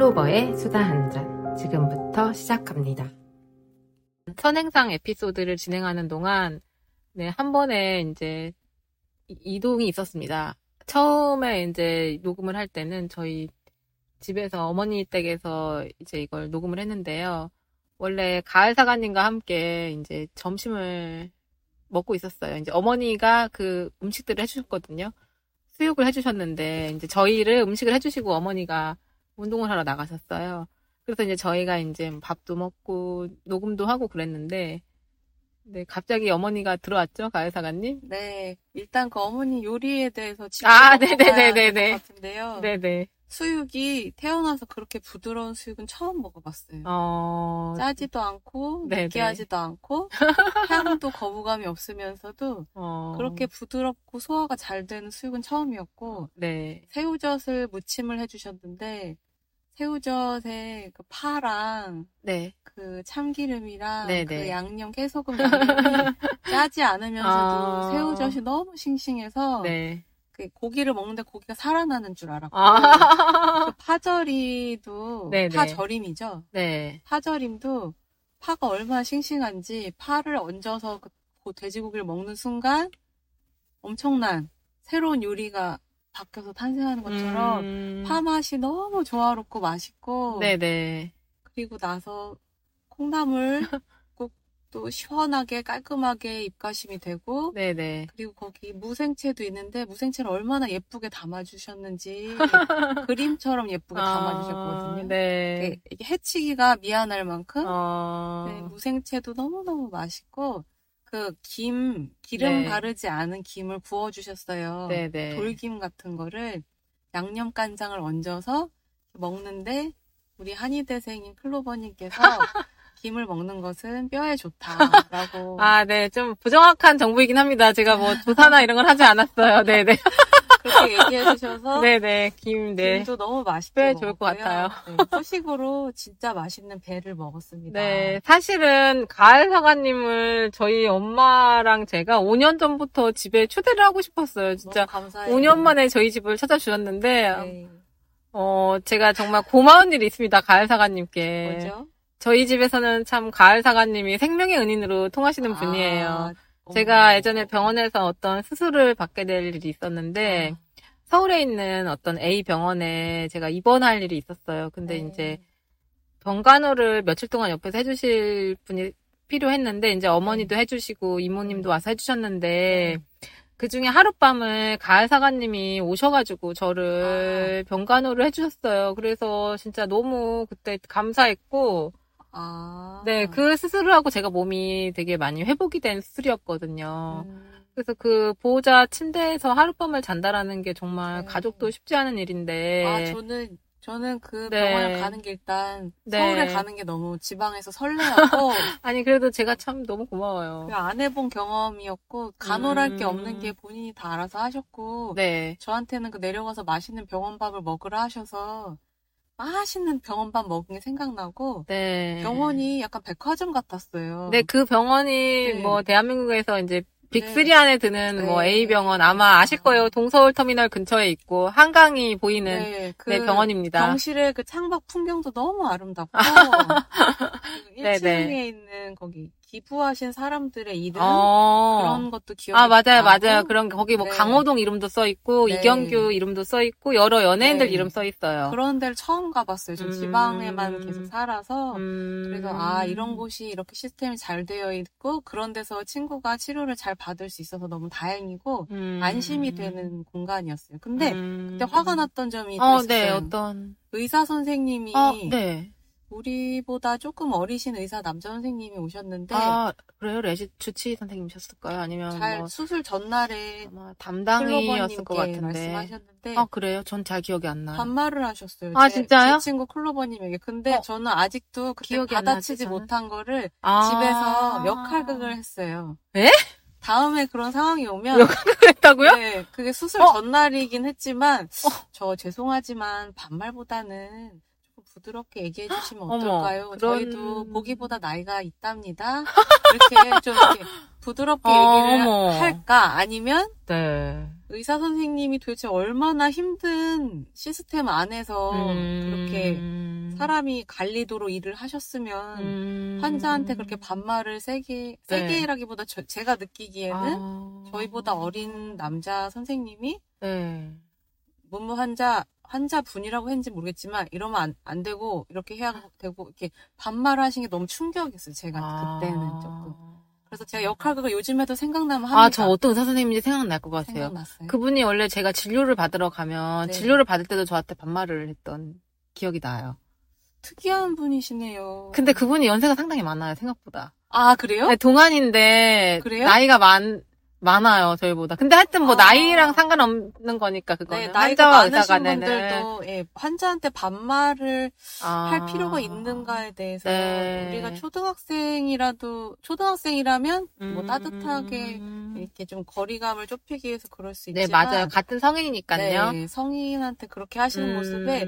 클로버의 수다 한 잔. 지금부터 시작합니다. 선행상 에피소드를 진행하는 동안, 네, 한 번에 이제 이- 이동이 있었습니다. 처음에 이제 녹음을 할 때는 저희 집에서 어머니 댁에서 이제 이걸 녹음을 했는데요. 원래 가을 사관님과 함께 이제 점심을 먹고 있었어요. 이제 어머니가 그 음식들을 해주셨거든요. 수육을 해주셨는데 이제 저희를 음식을 해주시고 어머니가 운동을 하러 나가셨어요. 그래서 이제 저희가 이제 밥도 먹고 녹음도 하고 그랬는데 네, 갑자기 어머니가 들어왔죠, 가을 사관님? 네, 일단 그 어머니 요리에 대해서 아, 짚어봐야 네네네네네. 같은데요. 네네. 수육이 태어나서 그렇게 부드러운 수육은 처음 먹어봤어요. 어, 짜지도 않고 네네. 느끼하지도 않고 향도 거부감이 없으면서도 어, 그렇게 부드럽고 소화가 잘 되는 수육은 처음이었고 네. 새우젓을 무침을 해주셨는데 새우젓에 그 파랑 네. 그 참기름이랑 네네. 그 양념 깨소금 양념이 짜지 않으면서도 아. 새우젓이 너무 싱싱해서 네. 그 고기를 먹는데 고기가 살아나는 줄 알았고 아, 그 파절이도. 파절임이죠. 네. 파절임도 파가 얼마나 싱싱한지 파를 얹어서 그 고- 돼지고기를 먹는 순간 엄청난 새로운 요리가 바뀌어서 탄생하는 것처럼 음, 파 맛이 너무 조화롭고 맛있고 네네. 그리고 나서 콩나물 꼭또 시원하게 깔끔하게 입가심이 되고 네네. 그리고 거기 무생채도 있는데 무생채를 얼마나 예쁘게 담아주셨는지 그림처럼 예쁘게 담아주셨거든요. 네. 이게- 해치기가 미안할 만큼 어, 네, 무생채도 너무너무 맛있고 그 김, 기름 네. 바르지 않은 김을 구워주셨어요. 네네. 돌김 같은 거를 양념 간장을 얹어서 먹는데 우리 한의대생인 클로버님께서 김을 먹는 것은 뼈에 좋다라고 아, 네. 좀 부정확한 정보이긴 합니다. 제가 뭐 조사나 이런 건 하지 않았어요. 네네. 그렇게 얘기해 주셔서 네네. 김, 네. 김도 너무 맛있게 뼈에 좋을 것 먹었고요. 같아요. 네, 후식으로 진짜 맛있는 배를 먹었습니다. 네, 사실은 가을 사관님을 저희 엄마랑 제가 5년 전부터 집에 초대를 하고 싶었어요. 진짜 너무 감사해요. 5년 만에 저희 집을 찾아주셨는데, 네. 어, 제가 정말 고마운 일이 있습니다. 가을 사관님께. 뭐죠? 저희 집에서는 참 가을 사관님이 생명의 은인으로 통하시는 분이에요. 아, 제가 어머. 예전에 병원에서 어떤 수술을 받게 될 일이 있었는데, 아, 서울에 있는 어떤 A 병원에 제가 입원할 일이 있었어요. 근데 네. 이제 병간호를 며칠 동안 옆에서 해주실 분이 필요했는데 이제 어머니도 해주시고 이모님도 와서 해주셨는데 그 중에 하룻밤을 가을 사관님이 오셔가지고 저를 병간호를 해주셨어요. 그래서 진짜 너무 그때 감사했고 아. 네 그 수술을 하고 제가 몸이 되게 많이 회복이 된 수술이었거든요. 음. 그래서 그 보호자 침대에서 하룻밤을 잔다라는 게 정말 네. 가족도 쉽지 않은 일인데 아, 저는, 저는 그 네. 병원을 가는 게 일단 네. 서울에 가는 게 너무 지방에서 설레었고, 아니 그래도 제가 참 너무 고마워요. 그안 해본 경험이었고, 간호랄 게 음. 없는 게 본인이 다 알아서 하셨고, 네. 저한테는 그 내려가서 맛있는 병원 밥을 먹으라 하셔서, 맛있는 병원밥 먹은 게 생각나고, 네. 병원이 약간 백화점 같았어요. 네, 그 병원이 네. 뭐 대한민국에서 이제 빅3 네. 안에 드는 네. 뭐 A 병원 아마 아실 거예요. 동서울 터미널 근처에 있고 한강이 보이는 네, 그 네, 병원입니다. 병실의 그 창밖 풍경도 너무 아름답고, 1층에 네. 있는 거기 기부하신 사람들의 이름, 어. 그런 것도 기억이 아, 맞아요, 나고, 맞아요. 그런 거기 뭐 네. 강호동 이름도 써 있고 네. 이경규 이름도 써 있고 여러 연예인들 네. 이름 써 있어요. 그런 데를 처음 가봤어요. 저 음. 지방에만 계속 살아서. 음. 그래서 아 이런 곳이 이렇게 시스템이 잘 되어 있고 그런 데서 친구가 치료를 잘 받을 수 있어서 너무 다행이고 음. 안심이 되는 공간이었어요. 근데 음. 그때 화가 났던 점이 또 어, 있어요. 네, 어떤. 의사 선생님이 어, 네. 우리보다 조금 어리신 의사 남자 선생님이 오셨는데 아, 그래요? 레지 주치 선생님이셨을까요? 아니면 잘 뭐 수술 전날에 아마 담당이었을 것 같은데. 말씀하셨는데 아, 그래요? 전 잘 기억이 안 나요. 반말을 하셨어요. 아, 제, 진짜요? 제 친구 클로버님에게. 근데 어. 저는 아직도 기억이 안 받아치지 나지? 못한 거를 아. 집에서 역할극을 했어요. 에? 다음에 그런 상황이 오면 역할극을 했다고요? 네, 그게 수술 어. 전날이긴 했지만 저 죄송하지만 반말보다는 부드럽게 얘기해 주시면 어머, 어떨까요? 그런- 저희도 보기보다 나이가 있답니다. 이렇게 좀 이렇게 부드럽게 어, 얘기를 어머. 할까? 아니면 네. 의사 선생님이 도대체 얼마나 힘든 시스템 안에서 그렇게 음. 사람이 관리도로 일을 하셨으면 음. 환자한테 그렇게 반말을 세게 세게라기보다 저- 제가 느끼기에는 아. 저희보다 어린 남자 선생님이 네. 문무 환자 환자 분이라고 했는지 모르겠지만 이러면 안, 안 되고 이렇게 해야 되고 이렇게 반말을 하신 게 너무 충격이었어요. 제가 그때는 조금. 그래서 제가 역할극을 요즘에도 생각나면 합니다. 아, 저 어떤 의사 선생님인지 생각날 것 같아요. 생각났어요. 그분이 원래 제가 진료를 받으러 가면 네. 진료를 받을 때도 저한테 반말을 했던 기억이 나요. 특이한 분이시네요. 근데 그분이 연세가 상당히 많아요, 생각보다. 아 그래요? 네, 동안인데 그래요? 나이가 많 많아요, 저희보다. 근데 하여튼 뭐 아. 나이랑 상관없는 거니까 그거는 네, 나이가 환자와 의사 많으신 간에는 분들도 예, 환자한테 반말을 아. 할 필요가 있는가에 대해서 네. 우리가 초등학생이라도 초등학생이라면 뭐 음. 따뜻하게 이렇게 좀 거리감을 좁히기 위해서 그럴 수 네, 있지만 맞아요. 같은 성인이니까요. 네, 성인한테 그렇게 하시는 음. 모습에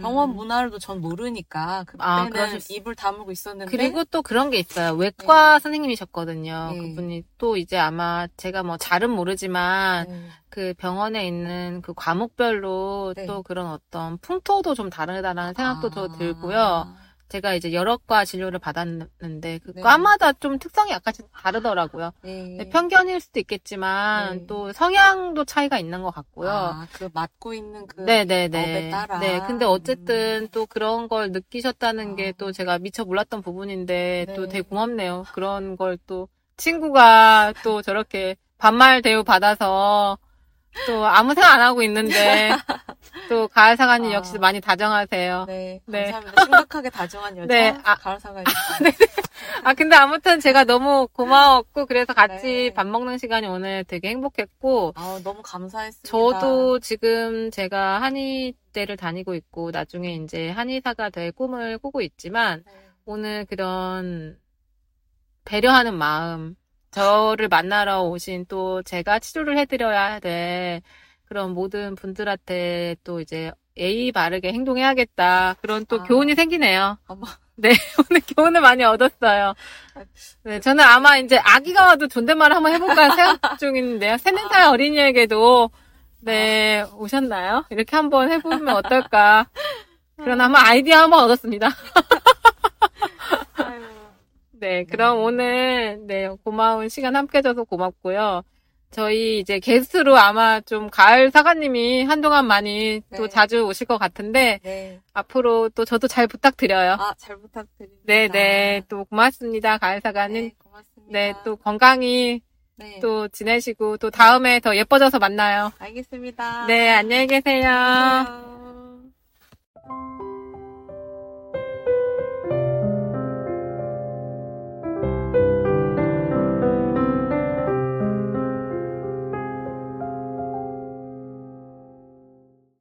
병원 문화를 전 모르니까 아, 그때는 수- 입을 다물고 있었는데 그리고 또 그런 게 있어요. 외과 선생님이셨거든요. 네. 그분이 또 이제 아마 제가 뭐 잘은 모르지만 네. 그 병원에 있는 그 과목별로 네. 또 그런 어떤 풍토도 좀 다르다라는 생각도 더 아. 들고요. 제가 이제 여러 과 진료를 받았는데 그 네. 과마다 좀 특성이 약간씩 다르더라고요. 네. 네, 편견일 수도 있겠지만 네. 또 성향도 차이가 있는 것 같고요. 아, 그 맡고 있는 그 네네네. 업에 따라. 네, 근데 어쨌든 또 그런 걸 느끼셨다는 아. 게또 제가 미처 몰랐던 부분인데 네. 또 되게 고맙네요. 그런 걸 또 친구가 또 저렇게 반말 대우 받아서 또 아무 생각 안 하고 있는데 또 가을 사관님 아. 역시 많이 다정하세요. 네, 네. 감사합니다. 심각하게 다정한 여자 네, 아. 가을사가 아 근데 아무튼 제가 너무 고마웠고 그래서 같이 네. 밥 먹는 시간이 오늘 되게 행복했고 아, 너무 감사했습니다. 저도 지금 제가 한의대를 다니고 있고 나중에 이제 한의사가 될 꿈을 꾸고 있지만 네. 오늘 그런 배려하는 마음, 저를 만나러 오신 또 제가 치료를 해드려야 될 그런 모든 분들한테 또 이제 예의 바르게 행동해야겠다. 그런 또 아. 교훈이 생기네요. 어머. 네, 오늘 교훈을 많이 얻었어요. 네, 저는 아마 이제 아기가 와도 존댓말을 한번 해볼까 생각 중인데요. 세네 살 어린이에게도 네, 오셨나요? 이렇게 한번 해보면 어떨까. 그런 한번 아이디어 한번 얻었습니다. 아유, 네, 그럼 오늘, 네, 고마운 시간 함께 해줘서 고맙고요. 저희 이제 게스트로 아마 좀 가을 사관님이 한동안 많이 또 네. 자주 오실 것 같은데, 네. 앞으로 또 저도 잘 부탁드려요. 아, 잘 부탁드립니다. 네, 네, 또 고맙습니다, 가을 사관님. 네, 고맙습니다. 네, 또 건강히 네, 또 지내시고, 또 다음에 더 예뻐져서 만나요. 알겠습니다. 네, 안녕히 계세요. 안녕.